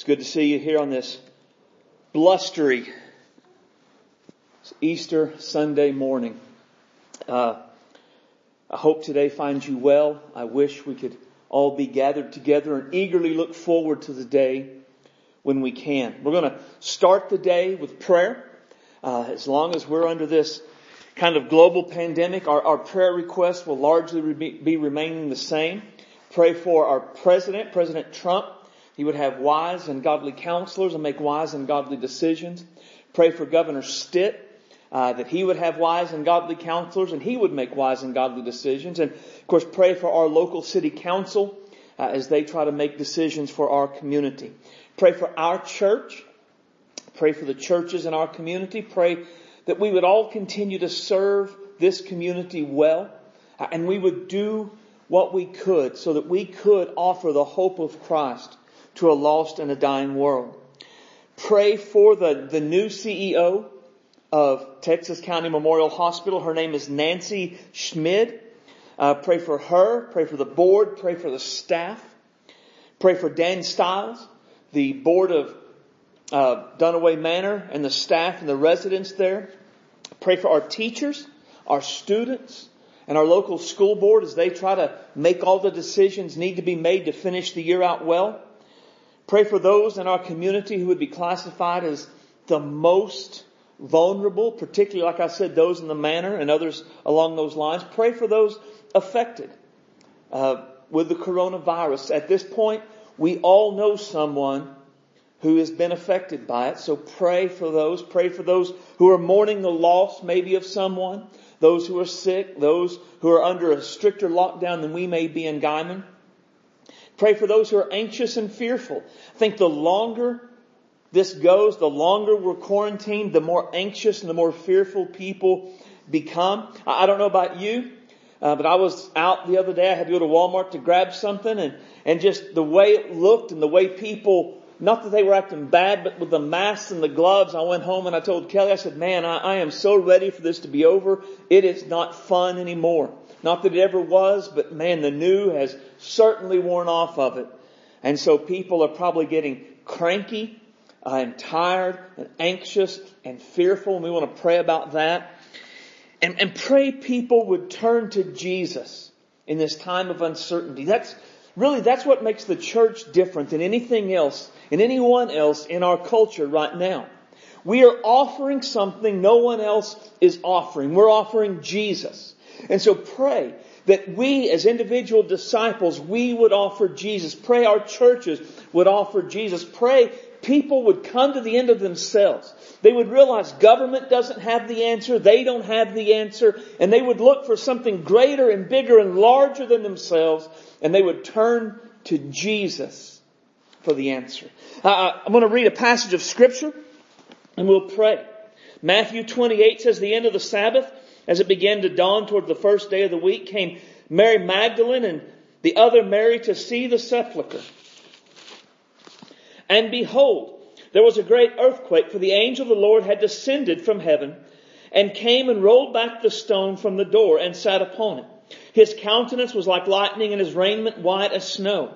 It's good to see you here on this blustery Easter Sunday morning. Uh, I hope today finds you well. I wish we could all be gathered together and eagerly look forward to the day when we can. We're going to start the day with prayer. Uh, as long as we're under this kind of global pandemic, our, our prayer requests will largely re- be remaining the same. Pray for our president, President Trump, he would have wise and godly counselors and make wise and godly decisions. Pray for Governor Stitt, uh, that he would have wise and godly counselors and he would make wise and godly decisions. And of course, pray for our local city council uh, as they try to make decisions for our community. Pray for our church. Pray for the churches in our community. Pray that we would all continue to serve this community well uh, and we would do what we could so that we could offer the hope of Christ to a lost and a dying world. Pray for the, the new CEO of Texas County Memorial Hospital. Her name is Nancy Schmid. Uh, pray for her. Pray for the board. Pray for the staff. Pray for Dan Stiles, the board of uh, Dunaway Manor and the staff and the residents there. Pray for our teachers, our students, and our local school board as they try to make all the decisions need to be made to finish the year out well. Pray for those in our community who would be classified as the most vulnerable, particularly, like I said, those in the manor and others along those lines. Pray for those affected uh, with the coronavirus. At this point, we all know someone who has been affected by it. So pray for those. Pray for those who are mourning the loss maybe of someone, those who are sick, those who are under a stricter lockdown than we may be in Guymon. Pray for those who are anxious and fearful. I think the longer this goes, the longer we're quarantined, the more anxious and the more fearful people become. I don't know about you, uh, but I was out the other day. I had to go to Walmart to grab something and, and just the way it looked and the way people, not that they were acting bad, but with the masks and the gloves, I went home and I told Kelly, I said, man, I, I am so ready for this to be over. It is not fun anymore. Not that it ever was, but man, the new has certainly worn off of it. And so people are probably getting cranky uh, and tired and anxious and fearful. And we want to pray about that. And, and pray people would turn to Jesus in this time of uncertainty. That's really, that's what makes the church different than anything else and anyone else in our culture right now. We are offering something no one else is offering. We're offering Jesus. And so pray that we as individual disciples, we would offer Jesus. Pray our churches would offer Jesus. Pray people would come to the end of themselves. They would realize government doesn't have the answer, they don't have the answer, and they would look for something greater and bigger and larger than themselves, and they would turn to Jesus for the answer. Uh, I'm going to read a passage of scripture, and we'll pray. Matthew 28 says, the end of the Sabbath, as it began to dawn toward the first day of the week, came Mary Magdalene and the other Mary to see the sepulchre. And behold, there was a great earthquake, for the angel of the Lord had descended from heaven and came and rolled back the stone from the door and sat upon it. His countenance was like lightning and his raiment white as snow.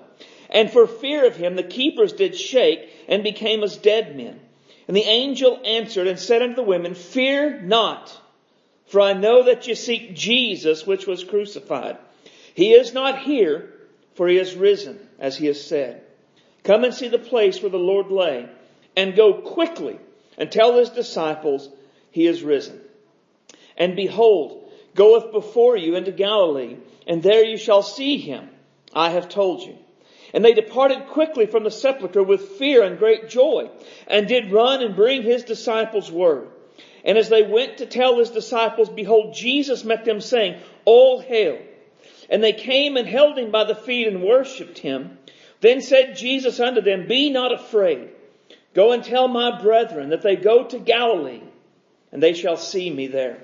And for fear of him, the keepers did shake and became as dead men. And the angel answered and said unto the women, Fear not. For I know that you seek Jesus, which was crucified. He is not here, for he is risen, as he has said. Come and see the place where the Lord lay, and go quickly and tell his disciples, he is risen. And behold, goeth before you into Galilee, and there you shall see him. I have told you. And they departed quickly from the sepulchre with fear and great joy, and did run and bring his disciples word. And as they went to tell his disciples, behold, Jesus met them saying, All hail. And they came and held him by the feet and worshipped him. Then said Jesus unto them, Be not afraid. Go and tell my brethren that they go to Galilee, and they shall see me there.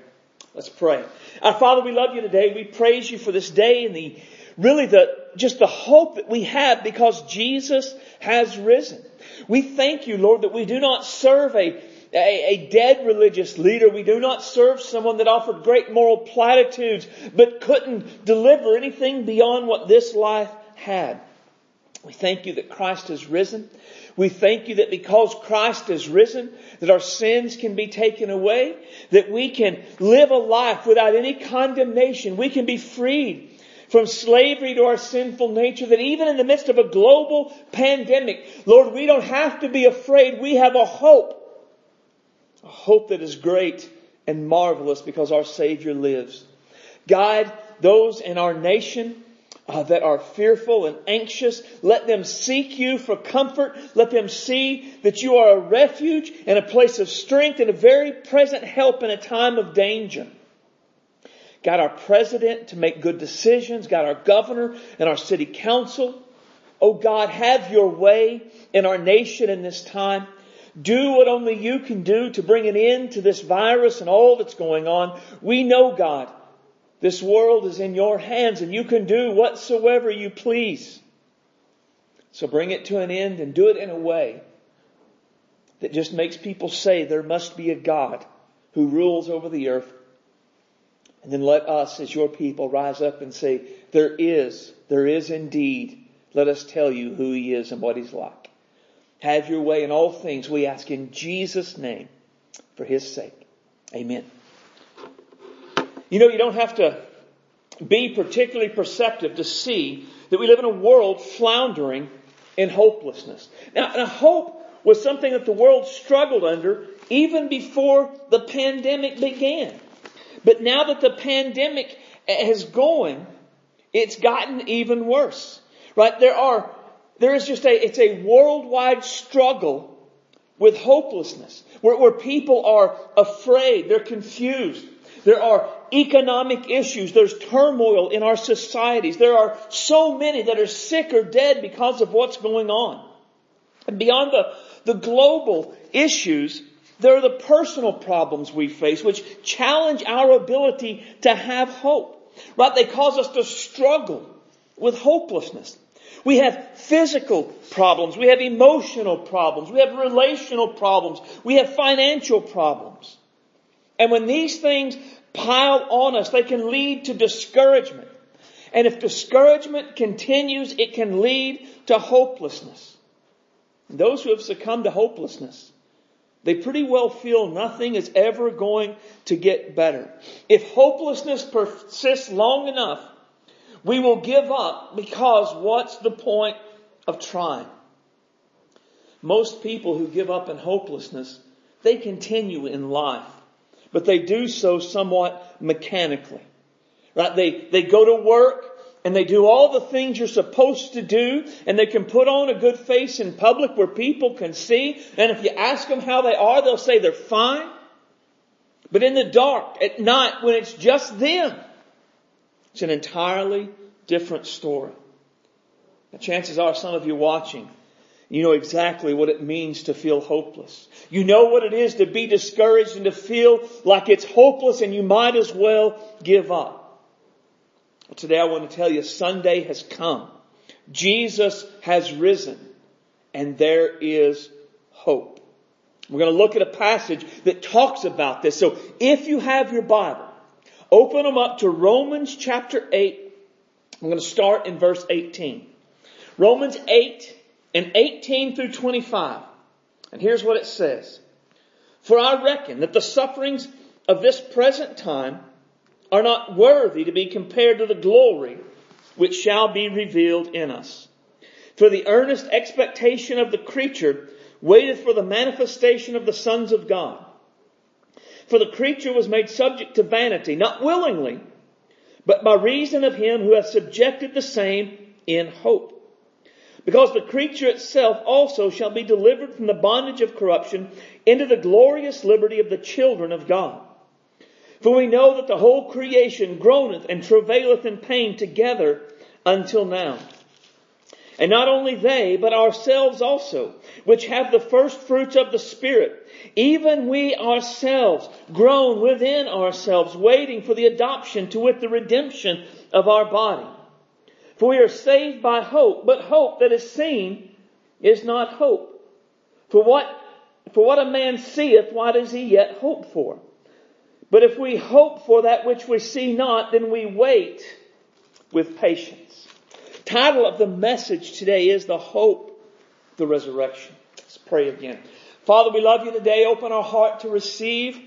Let's pray. Our Father, we love you today. We praise you for this day and the, really the, just the hope that we have because Jesus has risen. We thank you, Lord, that we do not serve a a, a dead religious leader. We do not serve someone that offered great moral platitudes, but couldn't deliver anything beyond what this life had. We thank you that Christ has risen. We thank you that because Christ has risen, that our sins can be taken away, that we can live a life without any condemnation. We can be freed from slavery to our sinful nature, that even in the midst of a global pandemic, Lord, we don't have to be afraid. We have a hope. A hope that is great and marvelous because our Savior lives. God, those in our nation uh, that are fearful and anxious, let them seek you for comfort. Let them see that you are a refuge and a place of strength and a very present help in a time of danger. God, our president to make good decisions. God, our governor and our city council. Oh God, have your way in our nation in this time. Do what only you can do to bring an end to this virus and all that's going on. We know, God, this world is in your hands and you can do whatsoever you please. So bring it to an end and do it in a way that just makes people say there must be a God who rules over the earth and then let us as your people rise up and say, there is, there is indeed. Let us tell you who he is and what he's like. Have your way in all things, we ask in Jesus' name for his sake. Amen. You know, you don't have to be particularly perceptive to see that we live in a world floundering in hopelessness. Now, hope was something that the world struggled under even before the pandemic began. But now that the pandemic has going, it's gotten even worse. Right? There are, there is just a, it's a worldwide struggle with hopelessness, where, where people are afraid, they're confused. There are economic issues. There's turmoil in our societies. There are so many that are sick or dead because of what's going on. And beyond the, the global issues, there are the personal problems we face, which challenge our ability to have hope. Right? They cause us to struggle with hopelessness. We have physical problems. We have emotional problems. We have relational problems. We have financial problems. And when these things pile on us, they can lead to discouragement. And if discouragement continues, it can lead to hopelessness. those who have succumbed to hopelessness they pretty well feel nothing is ever going to get better. If hopelessness persists long enough, we will give up because what's the point of trying? Most people who give up in hopelessness, they continue in life, but they do so somewhat mechanically. Right? They, they go to work, and they do all the things you're supposed to do and they can put on a good face in public where people can see and if you ask them how they are they'll say they're fine but in the dark at night when it's just them it's an entirely different story the chances are some of you watching you know exactly what it means to feel hopeless. You know what it is to be discouraged and to feel like it's hopeless and you might as well give up. Today I want to tell you Sunday has come. Jesus has risen and there is hope. We're going to look at a passage that talks about this. So if you have your Bible, open them up to Romans chapter 8. I'm going to start in verse 18. Romans 8 and 18 through 25. And here's what it says. For I reckon that the sufferings of this present time are not worthy to be compared to the glory which shall be revealed in us. For the earnest expectation of the creature waiteth for the manifestation of the sons of God. For the creature was made subject to vanity, not willingly, but by reason of him who hath subjected the same in hope. Because the creature itself also shall be delivered from the bondage of corruption into the glorious liberty of the children of God. For we know that the whole creation groaneth and travaileth in pain together until now. And not only they, but ourselves also, which have the first fruits of the Spirit, even we ourselves groan within ourselves, waiting for the adoption to wit the redemption of our body. For we are saved by hope, but hope that is seen is not hope. For what, for what a man seeth, why does he yet hope for? But if we hope for that which we see not, then we wait with patience. Title of the message today is The Hope, the Resurrection. Let's pray again. Father, we love you today. Open our heart to receive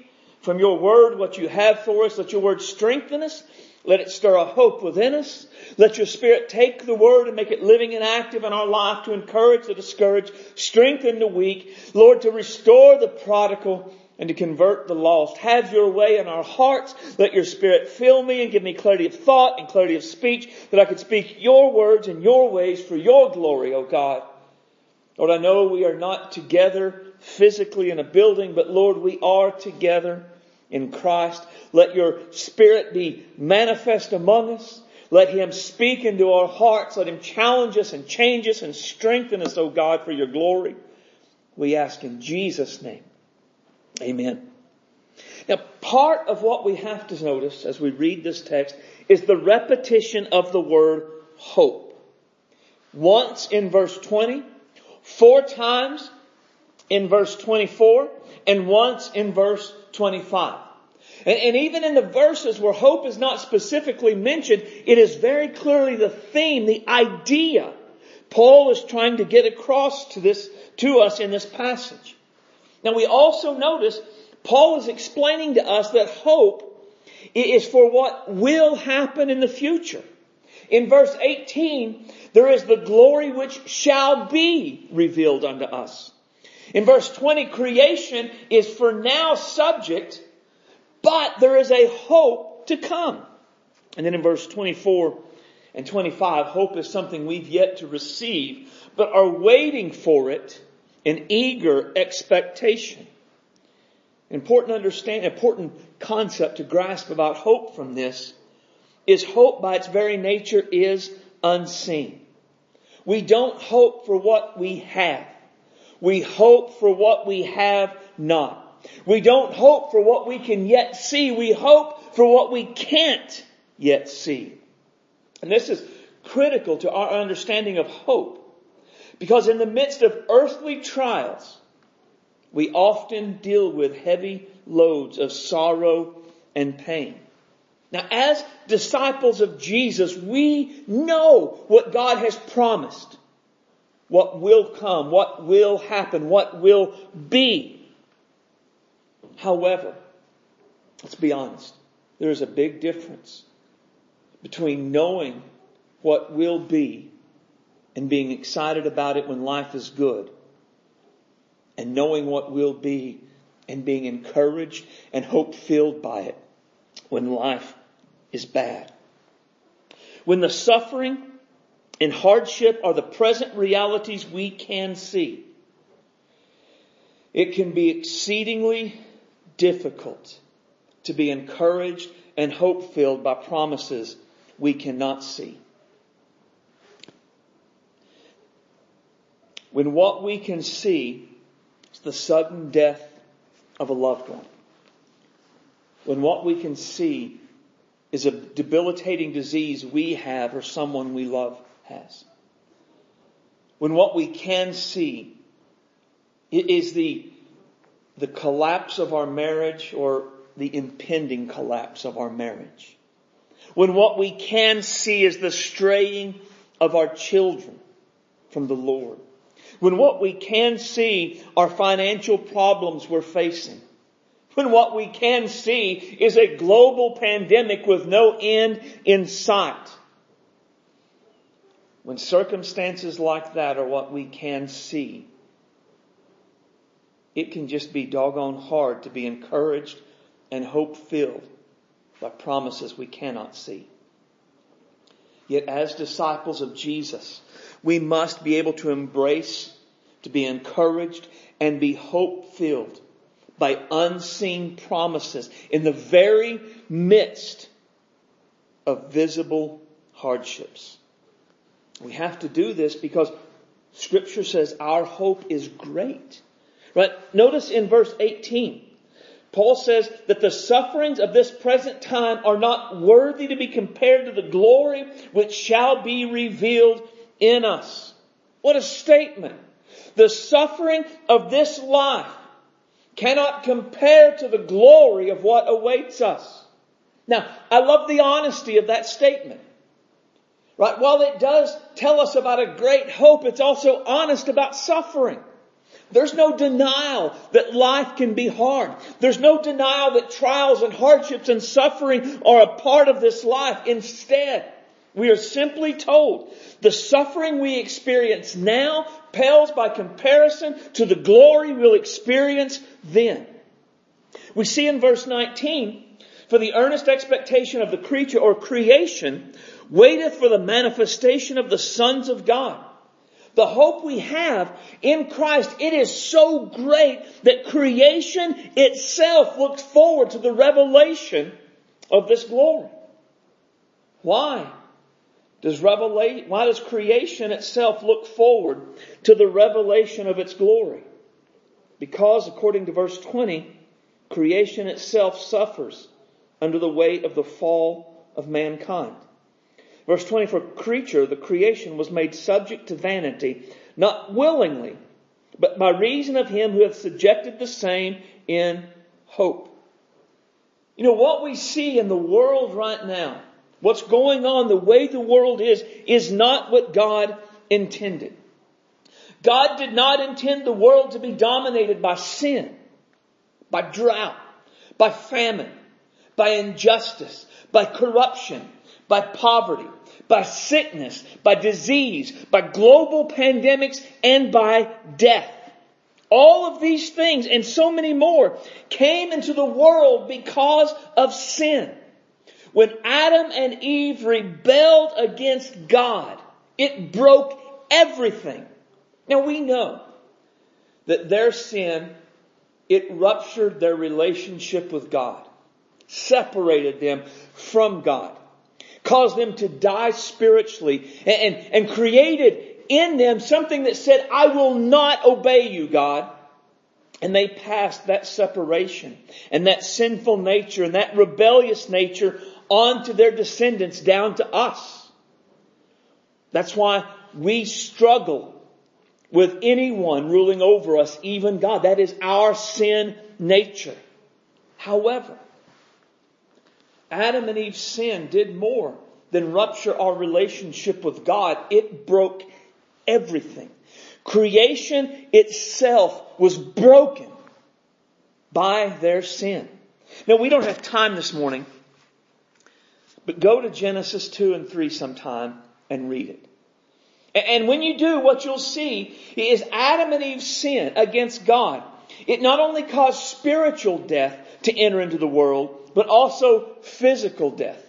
from your word what you have for us. Let your word strengthen us. Let it stir a hope within us. Let your spirit take the word and make it living and active in our life to encourage the discouraged, strengthen the weak, Lord, to restore the prodigal and to convert the lost. Have your way in our hearts. Let your spirit fill me and give me clarity of thought and clarity of speech that I could speak your words and your ways for your glory, O God. Lord, I know we are not together physically in a building, but Lord, we are together in Christ. Let your Spirit be manifest among us. Let Him speak into our hearts. Let Him challenge us and change us and strengthen us, O God, for your glory. We ask in Jesus' name. Amen. Now, part of what we have to notice as we read this text is the repetition of the word hope. Once in verse 20, four times in verse 24, and once in verse 25. And, and, even in the verses where hope is not specifically mentioned, it is very clearly the theme, the idea Paul is trying to get across to this, to us in this passage. Now we also notice Paul is explaining to us that hope is for what will happen in the future. In verse 18, there is the glory which shall be revealed unto us. In verse 20, creation is for now subject, but there is a hope to come. And then in verse 24 and 25, hope is something we've yet to receive, but are waiting for it in eager expectation. Important understand, important concept to grasp about hope from this is hope by its very nature is unseen. We don't hope for what we have. We hope for what we have not. We don't hope for what we can yet see. We hope for what we can't yet see. And this is critical to our understanding of hope. Because in the midst of earthly trials, we often deal with heavy loads of sorrow and pain. Now, as disciples of Jesus, we know what God has promised, what will come, what will happen, what will be. However, let's be honest, there is a big difference between knowing what will be and being excited about it when life is good and knowing what will be and being encouraged and hope filled by it when life is bad. When the suffering and hardship are the present realities we can see, it can be exceedingly difficult to be encouraged and hope filled by promises we cannot see. When what we can see is the sudden death of a loved one. When what we can see is a debilitating disease we have or someone we love has. When what we can see is the, the collapse of our marriage or the impending collapse of our marriage. When what we can see is the straying of our children from the Lord when what we can see are financial problems we're facing, when what we can see is a global pandemic with no end in sight, when circumstances like that are what we can see, it can just be doggone hard to be encouraged and hope filled by promises we cannot see. Yet as disciples of Jesus, we must be able to embrace, to be encouraged, and be hope filled by unseen promises in the very midst of visible hardships. We have to do this because scripture says our hope is great. Right? Notice in verse 18, Paul says that the sufferings of this present time are not worthy to be compared to the glory which shall be revealed in us. What a statement. The suffering of this life cannot compare to the glory of what awaits us. Now, I love the honesty of that statement. Right? While it does tell us about a great hope, it's also honest about suffering. There's no denial that life can be hard. There's no denial that trials and hardships and suffering are a part of this life. Instead, we are simply told the suffering we experience now pales by comparison to the glory we'll experience then. We see in verse 19, for the earnest expectation of the creature or creation waiteth for the manifestation of the sons of God. The hope we have in Christ, it is so great that creation itself looks forward to the revelation of this glory. Why? Does why does creation itself look forward to the revelation of its glory? Because according to verse 20, creation itself suffers under the weight of the fall of mankind. Verse 20, for creature, the creation was made subject to vanity, not willingly, but by reason of him who hath subjected the same in hope. You know, what we see in the world right now, what's going on, the way the world is, is not what God intended. God did not intend the world to be dominated by sin, by drought, by famine, by injustice, by corruption, by poverty, by sickness, by disease, by global pandemics, and by death. All of these things and so many more came into the world because of sin. When Adam and Eve rebelled against God, it broke everything. Now we know that their sin, it ruptured their relationship with God, separated them from God caused them to die spiritually and, and, and created in them something that said, I will not obey you, God. And they passed that separation and that sinful nature and that rebellious nature on to their descendants down to us. That's why we struggle with anyone ruling over us, even God. That is our sin nature. However, Adam and Eve's sin did more than rupture our relationship with God. It broke everything. Creation itself was broken by their sin. Now we don't have time this morning, but go to Genesis 2 and 3 sometime and read it. And when you do, what you'll see is Adam and Eve's sin against God. It not only caused spiritual death to enter into the world, but also physical death.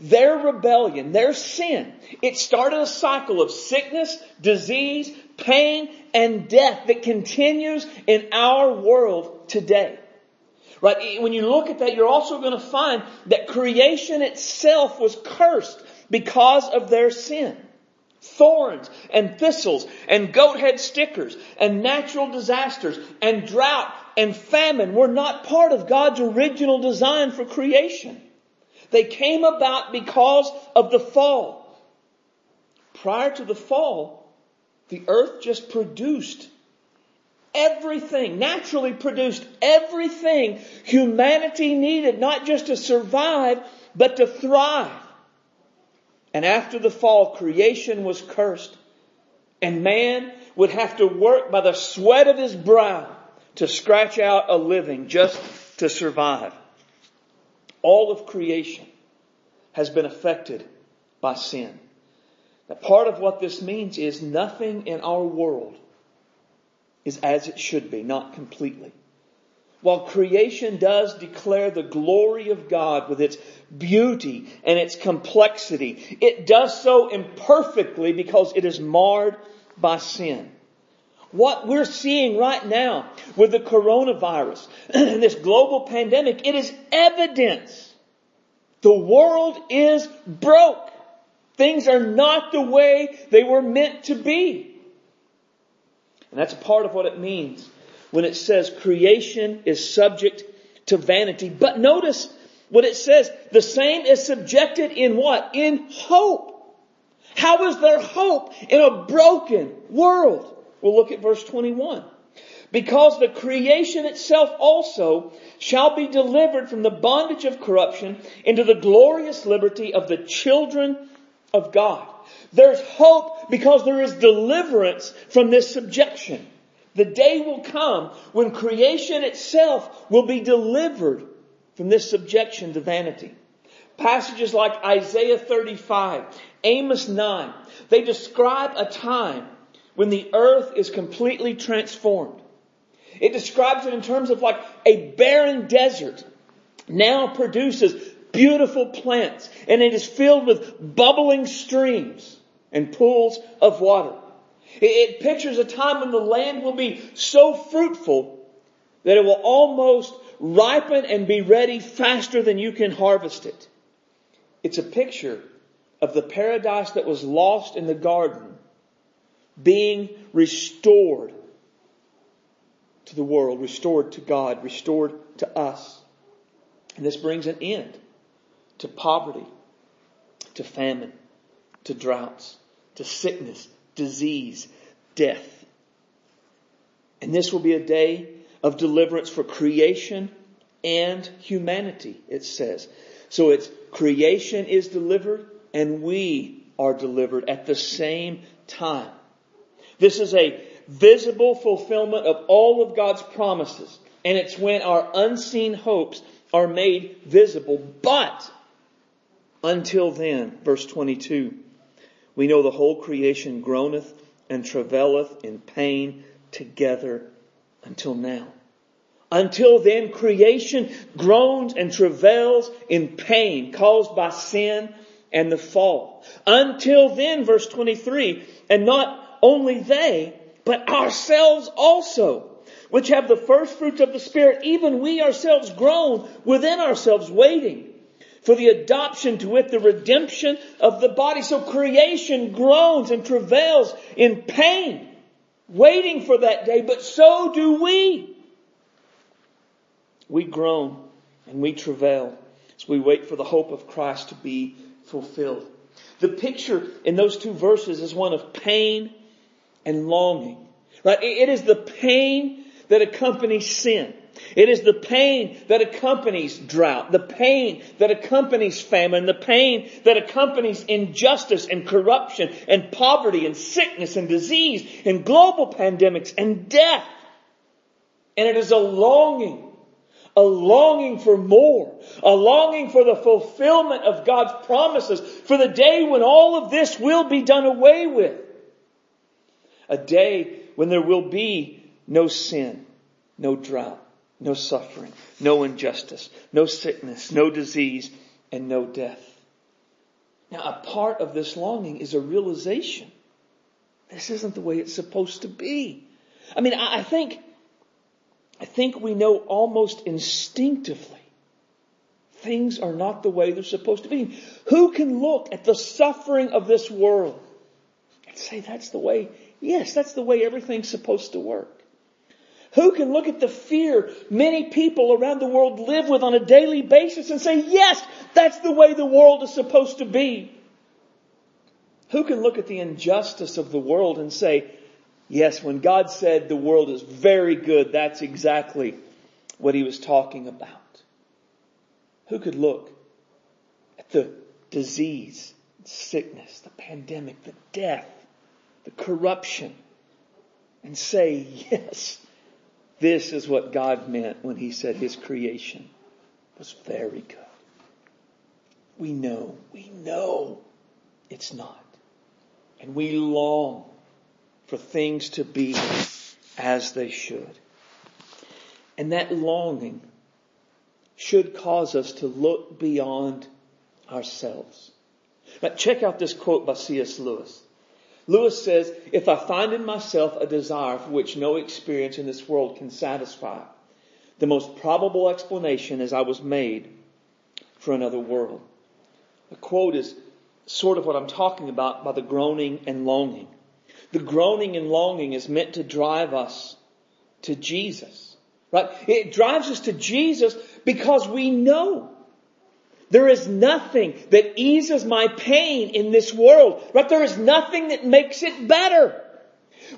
Their rebellion, their sin, it started a cycle of sickness, disease, pain, and death that continues in our world today. Right? When you look at that, you're also going to find that creation itself was cursed because of their sin. Thorns and thistles and goat head stickers and natural disasters and drought and famine were not part of God's original design for creation. They came about because of the fall. Prior to the fall, the earth just produced everything, naturally produced everything humanity needed, not just to survive, but to thrive. And after the fall, creation was cursed. And man would have to work by the sweat of his brow to scratch out a living just to survive. All of creation has been affected by sin. Now part of what this means is nothing in our world is as it should be, not completely. While creation does declare the glory of God with its beauty and its complexity, it does so imperfectly because it is marred by sin. What we're seeing right now with the coronavirus and this global pandemic, it is evidence. The world is broke. Things are not the way they were meant to be. And that's part of what it means when it says creation is subject to vanity. But notice what it says. The same is subjected in what? In hope. How is there hope in a broken world? We'll look at verse 21. Because the creation itself also shall be delivered from the bondage of corruption into the glorious liberty of the children of God. There's hope because there is deliverance from this subjection. The day will come when creation itself will be delivered from this subjection to vanity. Passages like Isaiah 35, Amos 9, they describe a time when the earth is completely transformed. It describes it in terms of like a barren desert now produces beautiful plants and it is filled with bubbling streams and pools of water. It pictures a time when the land will be so fruitful that it will almost ripen and be ready faster than you can harvest it. It's a picture of the paradise that was lost in the garden being restored to the world, restored to God, restored to us. And this brings an end to poverty, to famine, to droughts, to sickness, disease, death. And this will be a day of deliverance for creation and humanity, it says. So it's creation is delivered and we are delivered at the same time. This is a visible fulfillment of all of God's promises. And it's when our unseen hopes are made visible. But until then, verse 22, we know the whole creation groaneth and travaileth in pain together until now. Until then, creation groans and travails in pain caused by sin and the fall. Until then, verse 23, and not only they, but ourselves also, which have the first fruits of the Spirit, even we ourselves groan within ourselves, waiting for the adoption to it, the redemption of the body. So creation groans and travails in pain, waiting for that day, but so do we. We groan and we travail as we wait for the hope of Christ to be fulfilled. The picture in those two verses is one of pain and longing. Right? It is the pain that accompanies sin. It is the pain that accompanies drought, the pain that accompanies famine, the pain that accompanies injustice and corruption and poverty and sickness and disease and global pandemics and death. And it is a longing, a longing for more, a longing for the fulfillment of God's promises, for the day when all of this will be done away with. A day when there will be no sin, no drought, no suffering, no injustice, no sickness, no disease, and no death. Now, a part of this longing is a realization. This isn't the way it's supposed to be. I mean, I think, I think we know almost instinctively things are not the way they're supposed to be. Who can look at the suffering of this world and say that's the way, yes, that's the way everything's supposed to work? Who can look at the fear many people around the world live with on a daily basis and say, yes, that's the way the world is supposed to be? Who can look at the injustice of the world and say, yes, when God said the world is very good, that's exactly what he was talking about? Who could look at the disease, sickness, the pandemic, the death, the corruption, and say, yes, this is what God meant when He said His creation was very good. We know, we know it's not. And we long for things to be as they should. And that longing should cause us to look beyond ourselves. But check out this quote by C.S. Lewis. Lewis says, if I find in myself a desire for which no experience in this world can satisfy, the most probable explanation is I was made for another world. The quote is sort of what I'm talking about by the groaning and longing. The groaning and longing is meant to drive us to Jesus, right? It drives us to Jesus because we know there is nothing that eases my pain in this world, but there is nothing that makes it better.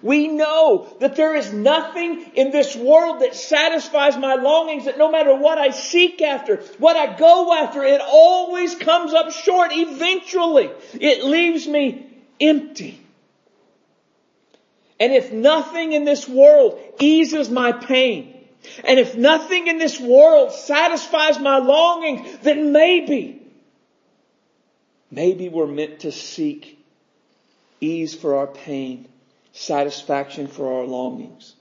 We know that there is nothing in this world that satisfies my longings that no matter what I seek after, what I go after, it always comes up short eventually. It leaves me empty. And if nothing in this world eases my pain, and if nothing in this world satisfies my longing, then maybe, maybe we're meant to seek ease for our pain, satisfaction for our longings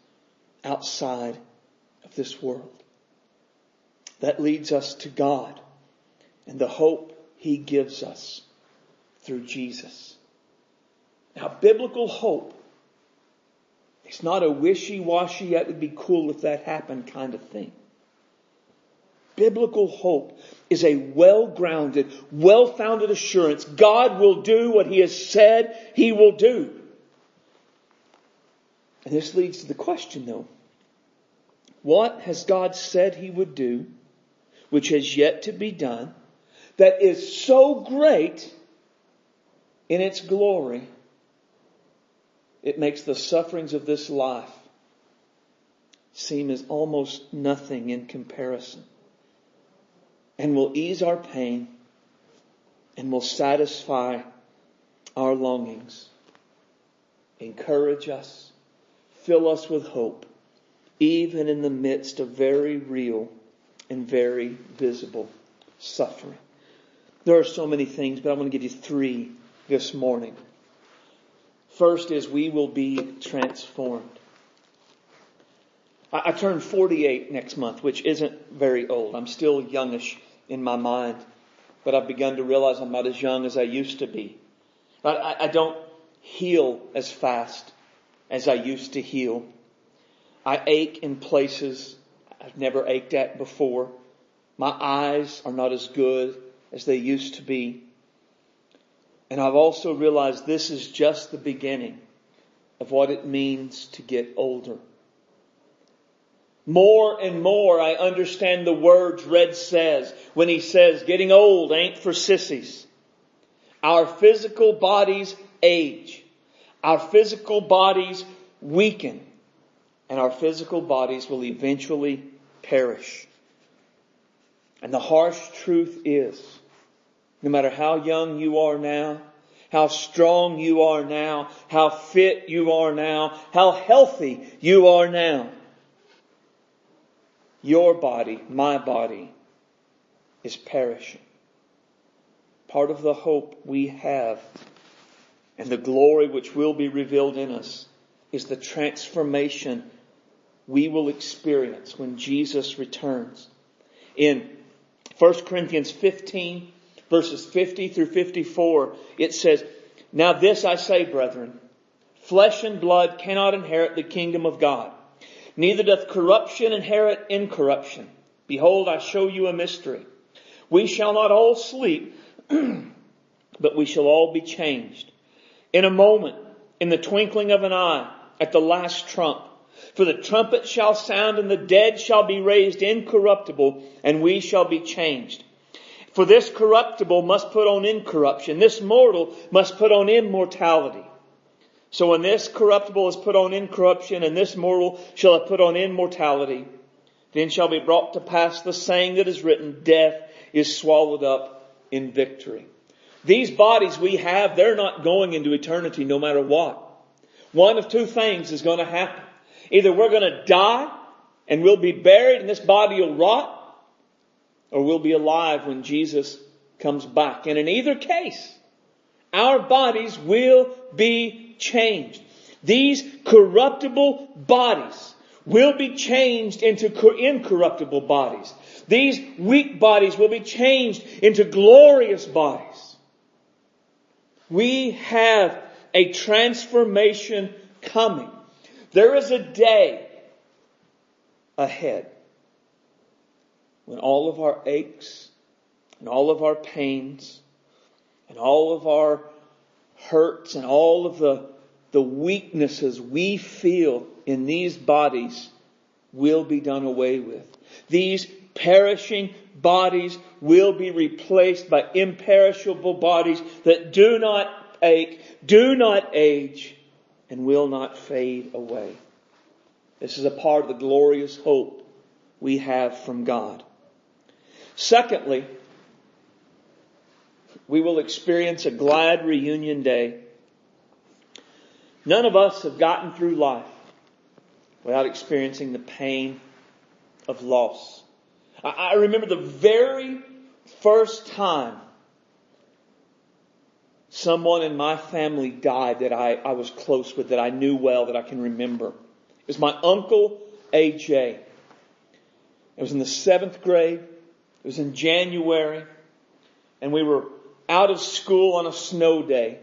outside of this world. That leads us to God and the hope He gives us through Jesus. Now, biblical hope is not a wishy-washy, it would be cool if that happened kind of thing. Biblical hope is a well-grounded, well-founded assurance God will do what He has said He will do. And this leads to the question though. What has God said He would do, which has yet to be done, that is so great in its glory, it makes the sufferings of this life seem as almost nothing in comparison and will ease our pain and will satisfy our longings, encourage us, fill us with hope, even in the midst of very real and very visible suffering. There are so many things, but I'm going to give you three this morning. First is we will be transformed. I, I turn 48 next month, which isn't very old. I'm still youngish in my mind, but I've begun to realize I'm not as young as I used to be. I, I don't heal as fast as I used to heal. I ache in places I've never ached at before. My eyes are not as good as they used to be. And I've also realized this is just the beginning of what it means to get older. More and more I understand the words Red says when he says getting old ain't for sissies. Our physical bodies age. Our physical bodies weaken. And our physical bodies will eventually perish. And the harsh truth is, no matter how young you are now, how strong you are now, how fit you are now, how healthy you are now, your body, my body, is perishing. Part of the hope we have and the glory which will be revealed in us is the transformation we will experience when Jesus returns. In 1 Corinthians 15 verses 50 through 54, it says, Now this I say, brethren, flesh and blood cannot inherit the kingdom of God. Neither doth corruption inherit incorruption. Behold, I show you a mystery. We shall not all sleep, but we shall all be changed. In a moment, in the twinkling of an eye, at the last trump. For the trumpet shall sound and the dead shall be raised incorruptible and we shall be changed. For this corruptible must put on incorruption. This mortal must put on immortality. So when this corruptible is put on incorruption and this mortal shall have put on immortality, then shall be brought to pass the saying that is written, death is swallowed up in victory. These bodies we have, they're not going into eternity no matter what. One of two things is going to happen. Either we're going to die and we'll be buried and this body will rot, or we'll be alive when Jesus comes back. And in either case, our bodies will be changed. These corruptible bodies will be changed into incorruptible bodies. These weak bodies will be changed into glorious bodies. We have a transformation coming. There is a day ahead when all of our aches and all of our pains and all of our hurts and all of the, the weaknesses we feel in these bodies will be done away with. These perishing bodies will be replaced by imperishable bodies that do not ache, do not age, and will not fade away. This is a part of the glorious hope we have from God. Secondly, we will experience a glad reunion day None of us have gotten through life without experiencing the pain of loss. I, remember the very first time someone in my family died that I, I was close with, that I knew well, that I can remember. It was my uncle AJ. It was in the seventh grade. It was in January. And we were out of school on a snow day.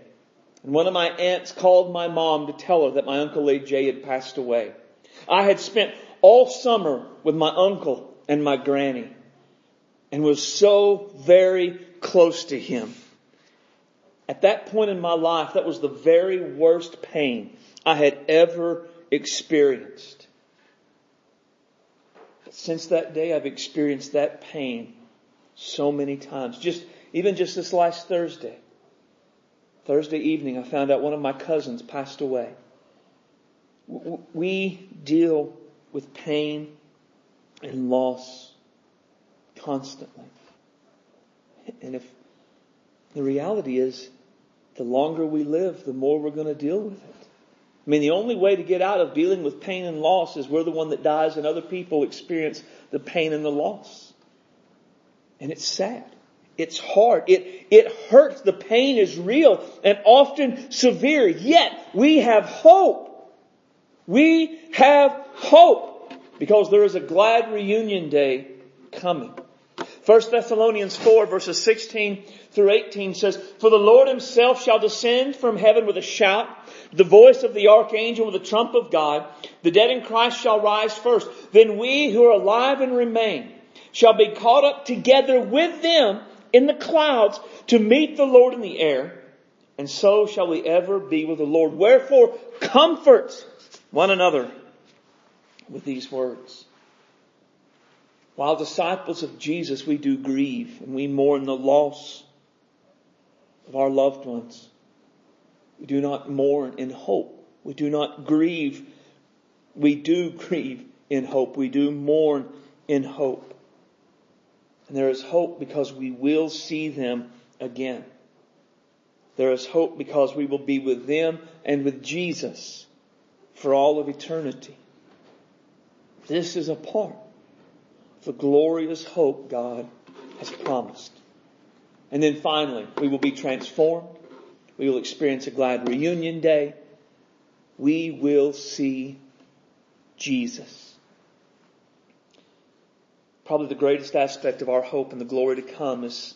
And one of my aunts called my mom to tell her that my uncle AJ had passed away. I had spent all summer with my uncle and my granny and was so very close to him. At that point in my life, that was the very worst pain I had ever experienced. Since that day, I've experienced that pain so many times. Just, even just this last Thursday. Thursday evening, I found out one of my cousins passed away. We deal with pain and loss constantly. And if the reality is, the longer we live, the more we're going to deal with it. I mean, the only way to get out of dealing with pain and loss is we're the one that dies and other people experience the pain and the loss. And it's sad. It's hard. It, it hurts. The pain is real and often severe. Yet we have hope. We have hope because there is a glad reunion day coming. 1 Thessalonians 4 verses 16 through 18 says, For the Lord himself shall descend from heaven with a shout, the voice of the archangel with the trump of God. The dead in Christ shall rise first. Then we who are alive and remain shall be caught up together with them in the clouds to meet the Lord in the air. And so shall we ever be with the Lord. Wherefore comfort one another with these words. While disciples of Jesus, we do grieve and we mourn the loss of our loved ones. We do not mourn in hope. We do not grieve. We do grieve in hope. We do mourn in hope. And there is hope because we will see them again. There is hope because we will be with them and with Jesus for all of eternity. This is a part of the glorious hope God has promised. And then finally, we will be transformed. We will experience a glad reunion day. We will see Jesus. Probably the greatest aspect of our hope and the glory to come is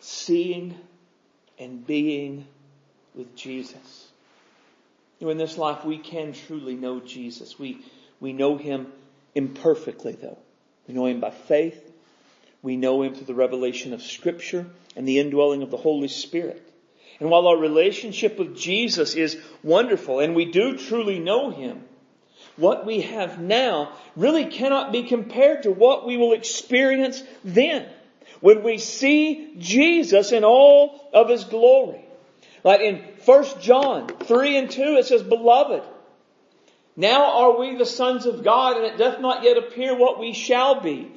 seeing and being with Jesus. In this life, we can truly know Jesus. We, we know Him imperfectly though. We know Him by faith. We know Him through the revelation of Scripture and the indwelling of the Holy Spirit. And while our relationship with Jesus is wonderful and we do truly know Him, what we have now really cannot be compared to what we will experience then when we see Jesus in all of His glory. Like in 1 John 3 and 2 it says, Beloved, now are we the sons of God, and it doth not yet appear what we shall be.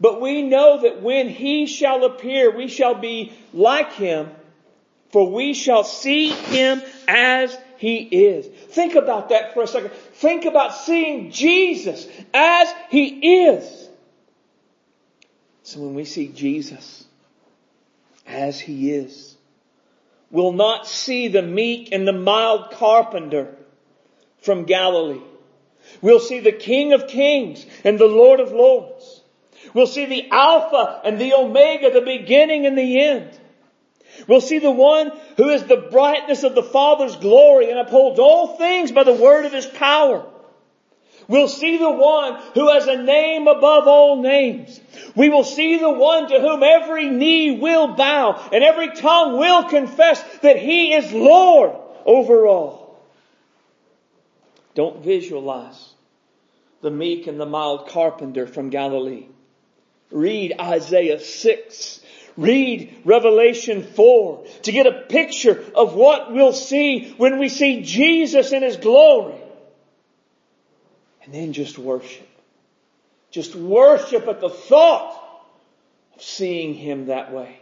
But we know that when he shall appear, we shall be like him, for we shall see him as he is. Think about that for a second. Think about seeing Jesus as he is. So when we see Jesus as he is, we'll not see the meek and the mild carpenter from Galilee. We'll see the King of Kings and the Lord of Lords. We'll see the Alpha and the Omega, the beginning and the end. We'll see the one who is the brightness of the Father's glory and upholds all things by the word of his power. We'll see the one who has a name above all names. We will see the one to whom every knee will bow and every tongue will confess that he is Lord over all. Don't visualize the meek and the mild carpenter from Galilee. Read Isaiah 6. Read Revelation 4 to get a picture of what we'll see when we see Jesus in His glory. And then just worship. Just worship at the thought of seeing Him that way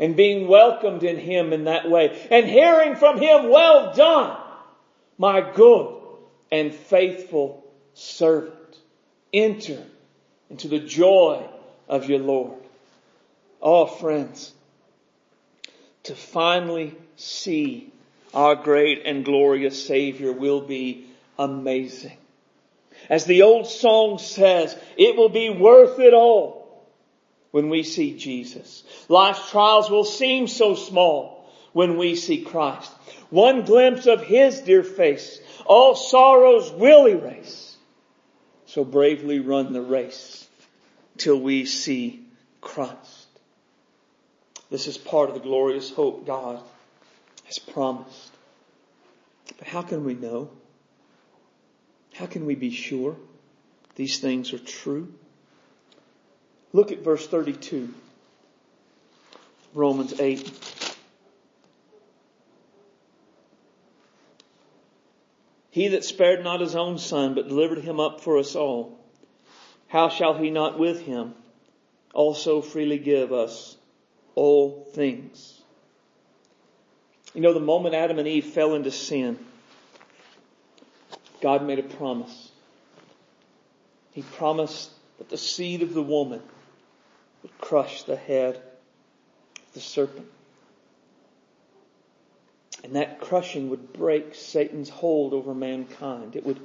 and being welcomed in Him in that way and hearing from Him, well done, my good and faithful servant. Enter into the joy of your Lord. Oh, friends, to finally see our great and glorious Savior will be amazing. As the old song says, it will be worth it all when we see Jesus. Life's trials will seem so small when we see Christ. One glimpse of His dear face, all sorrows will erase. So bravely run the race till we see Christ. This is part of the glorious hope God has promised. But how can we know? How can we be sure these things are true? Look at verse 32. Romans 8. He that spared not his own son, but delivered him up for us all, how shall he not with him also freely give us all things. You know, the moment Adam and Eve fell into sin, God made a promise. He promised that the seed of the woman would crush the head of the serpent. And that crushing would break Satan's hold over mankind. It would,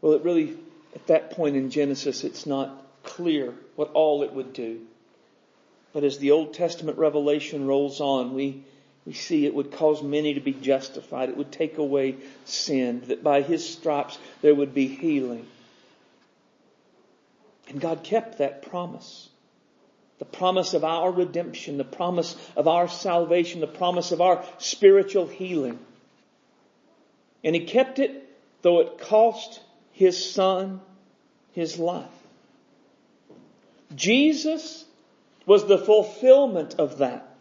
well, it really, at that point in Genesis, it's not clear what all it would do. But as the Old Testament revelation rolls on, we, we see it would cause many to be justified. It would take away sin, that by His stripes there would be healing. And God kept that promise. The promise of our redemption, the promise of our salvation, the promise of our spiritual healing. And He kept it though it cost His Son His life. Jesus was the fulfillment of that.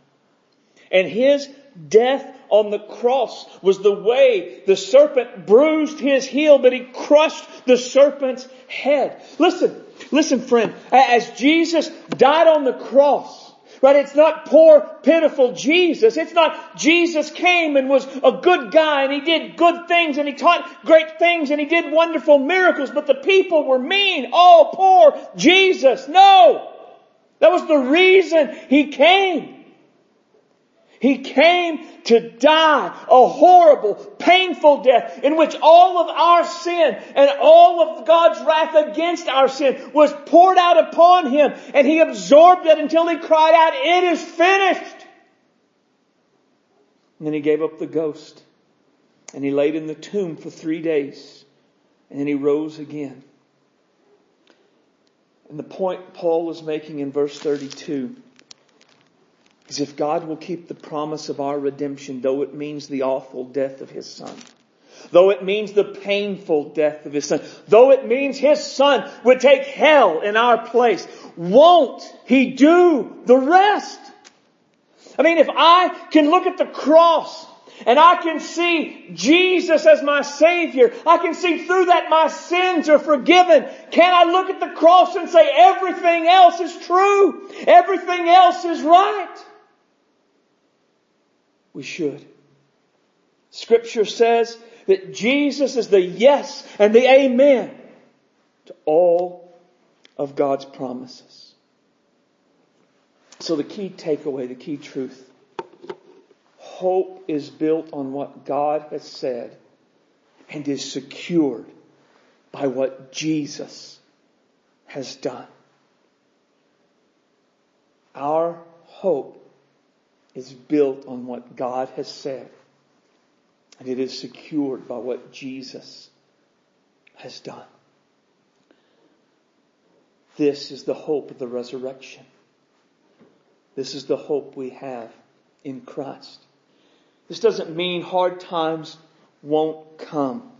And his death on the cross was the way the serpent bruised his heel, but he crushed the serpent's head. Listen, listen friend, as Jesus died on the cross, Right? It's not poor, pitiful Jesus. It's not Jesus came and was a good guy and he did good things and he taught great things and he did wonderful miracles, but the people were mean. Oh, poor Jesus. No! That was the reason he came. He came to die a horrible, painful death in which all of our sin and all of God's wrath against our sin was poured out upon Him and He absorbed it until He cried out, it is finished. And then He gave up the ghost and He laid in the tomb for three days and then He rose again. And the point Paul is making in verse 32 is if God will keep the promise of our redemption, though it means the awful death of His Son, though it means the painful death of His Son, though it means His Son would take hell in our place, won't He do the rest? I mean, if I can look at the cross and I can see Jesus as my Savior. I can see through that my sins are forgiven. Can I look at the cross and say everything else is true? Everything else is right? We should. Scripture says that Jesus is the yes and the amen to all of God's promises. So the key takeaway, the key truth hope is built on what God has said and is secured by what Jesus has done. Our hope is built on what God has said and it is secured by what Jesus has done. This is the hope of the resurrection. This is the hope we have in Christ. This doesn't mean hard times won't come.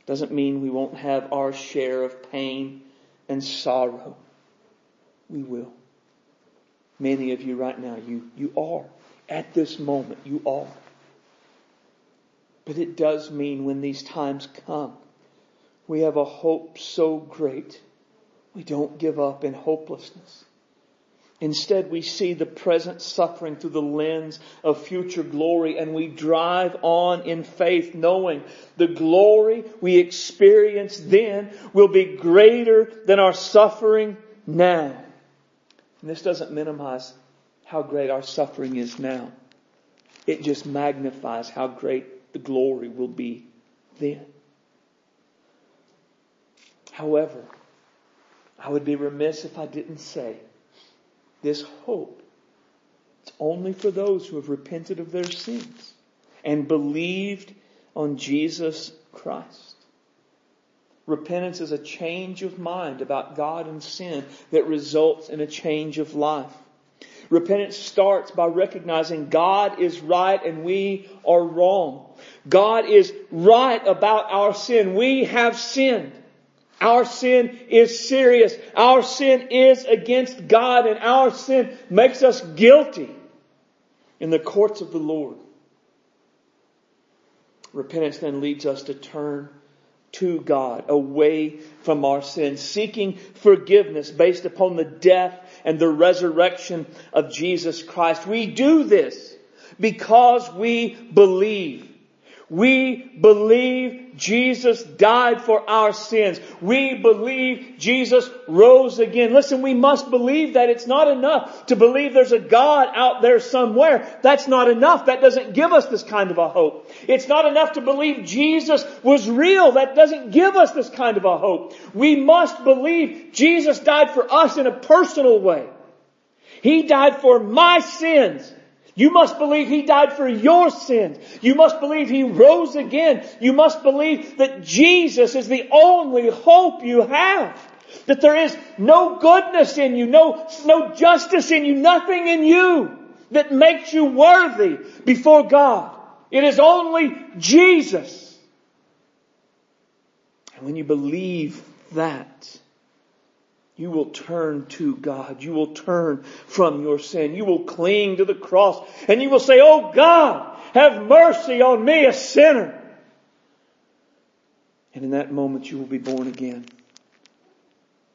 It Doesn't mean we won't have our share of pain and sorrow. We will. Many of you right now, you, you are. At this moment, you are. But it does mean when these times come, we have a hope so great, we don't give up in hopelessness. Instead, we see the present suffering through the lens of future glory and we drive on in faith knowing the glory we experience then will be greater than our suffering now. And this doesn't minimize how great our suffering is now. It just magnifies how great the glory will be then. However, I would be remiss if I didn't say this hope. It's only for those who have repented of their sins and believed on Jesus Christ. Repentance is a change of mind about God and sin that results in a change of life. Repentance starts by recognizing God is right and we are wrong. God is right about our sin. We have sinned. Our sin is serious. Our sin is against God and our sin makes us guilty in the courts of the Lord. Repentance then leads us to turn to God, away from our sins, seeking forgiveness based upon the death and the resurrection of Jesus Christ. We do this because we believe. We believe Jesus died for our sins. We believe Jesus rose again. Listen, we must believe that. It's not enough to believe there's a God out there somewhere. That's not enough. That doesn't give us this kind of a hope. It's not enough to believe Jesus was real. That doesn't give us this kind of a hope. We must believe Jesus died for us in a personal way. He died for my sins. You must believe He died for your sins. You must believe He rose again. You must believe that Jesus is the only hope you have. That there is no goodness in you, no, no justice in you, nothing in you that makes you worthy before God. It is only Jesus. And when you believe that, you will turn to God. You will turn from your sin. You will cling to the cross and you will say, Oh God, have mercy on me, a sinner. And in that moment you will be born again.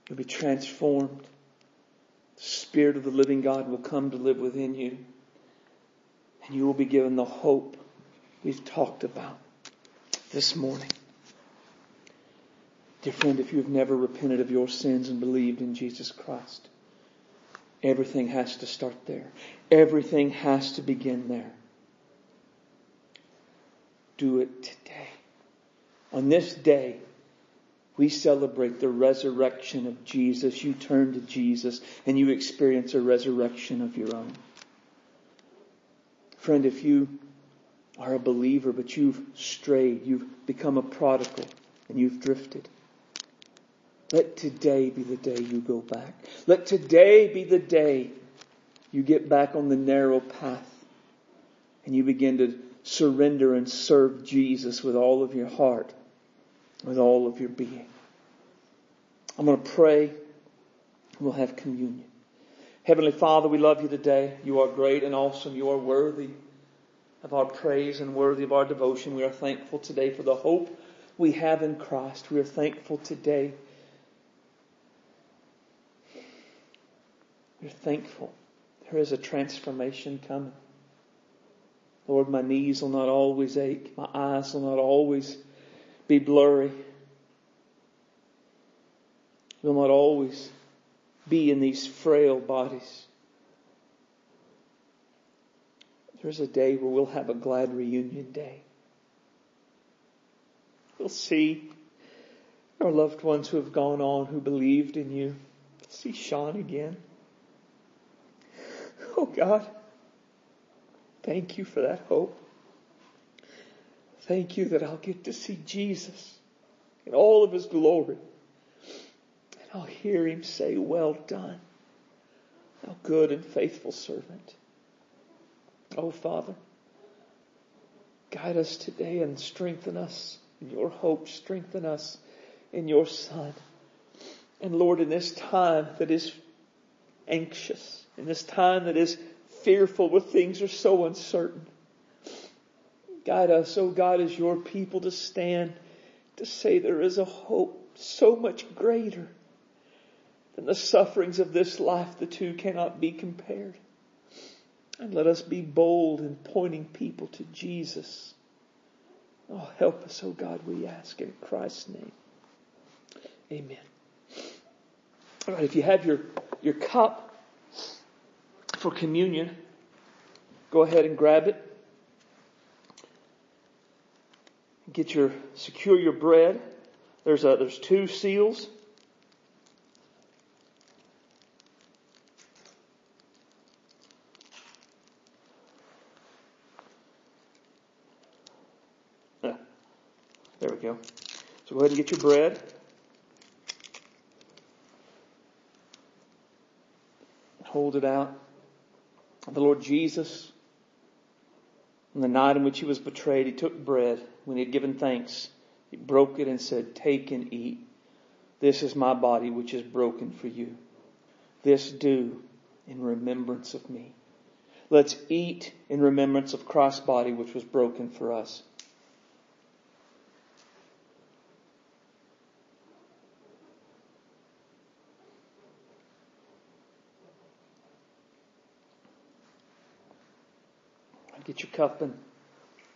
You'll be transformed. The Spirit of the living God will come to live within you. And you will be given the hope we've talked about this morning. Dear friend, if you have never repented of your sins and believed in Jesus Christ, everything has to start there. Everything has to begin there. Do it today. On this day, we celebrate the resurrection of Jesus. You turn to Jesus and you experience a resurrection of your own. Friend, if you are a believer, but you've strayed, you've become a prodigal, and you've drifted, let today be the day you go back. Let today be the day you get back on the narrow path and you begin to surrender and serve Jesus with all of your heart, with all of your being. I'm going to pray. We'll have communion. Heavenly Father, we love you today. You are great and awesome. You are worthy of our praise and worthy of our devotion. We are thankful today for the hope we have in Christ. We are thankful today You're thankful. There is a transformation coming. Lord, my knees will not always ache. My eyes will not always be blurry. Will not always be in these frail bodies. There's a day where we'll have a glad reunion day. We'll see our loved ones who have gone on, who believed in you. See Sean again. Oh God, thank you for that hope. Thank you that I'll get to see Jesus in all of his glory. And I'll hear him say, well done, thou good and faithful servant. Oh Father, guide us today and strengthen us in your hope, strengthen us in your Son. And Lord, in this time that is anxious, in this time that is fearful where things are so uncertain. Guide us, oh God, uh, as your people to stand to say there is a hope so much greater than the sufferings of this life. The two cannot be compared. And let us be bold in pointing people to Jesus. Oh, help us, oh God, we ask in Christ's name. Amen. All right, if you have your, your cup for communion, go ahead and grab it. Get your, secure your bread. There's a, there's two seals. There we go. So go ahead and get your bread. Hold it out. The Lord Jesus, on the night in which he was betrayed, he took bread. When he had given thanks, he broke it and said, Take and eat. This is my body which is broken for you. This do in remembrance of me. Let's eat in remembrance of Christ's body which was broken for us. Get your cup and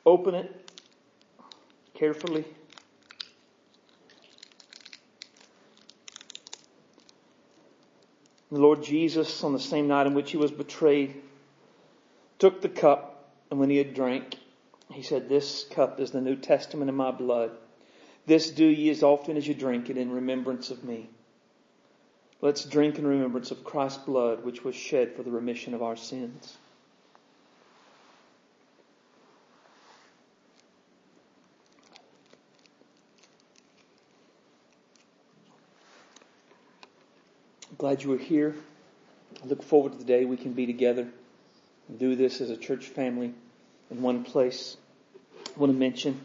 open it carefully. The Lord Jesus, on the same night in which he was betrayed, took the cup, and when he had drank, he said, This cup is the New Testament in my blood. This do ye as often as you drink it in remembrance of me. Let's drink in remembrance of Christ's blood, which was shed for the remission of our sins. Glad you were here. I look forward to the day we can be together and do this as a church family in one place. I want to mention,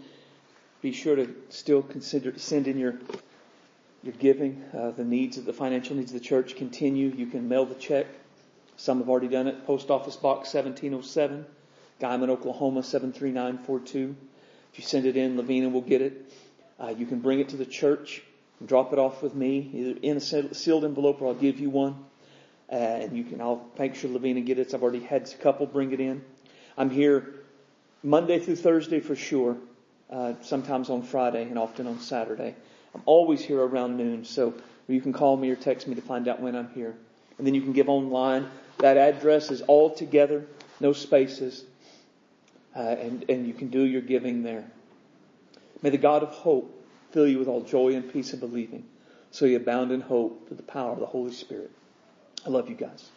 be sure to still consider, send in your, your giving. Uh, the needs of the financial needs of the church continue. You can mail the check. Some have already done it. Post Office Box 1707, Guymon, Oklahoma 73942. If you send it in, Lavina will get it. Uh, you can bring it to the church drop it off with me, either in a sealed envelope or I'll give you one. Uh, and you can, I'll make sure Lavina get it. I've already had a couple bring it in. I'm here Monday through Thursday for sure. Uh, sometimes on Friday and often on Saturday. I'm always here around noon, so you can call me or text me to find out when I'm here. And then you can give online. That address is all together, no spaces, uh, and and you can do your giving there. May the God of hope fill you with all joy and peace of believing, so you abound in hope through the power of the Holy Spirit. I love you guys.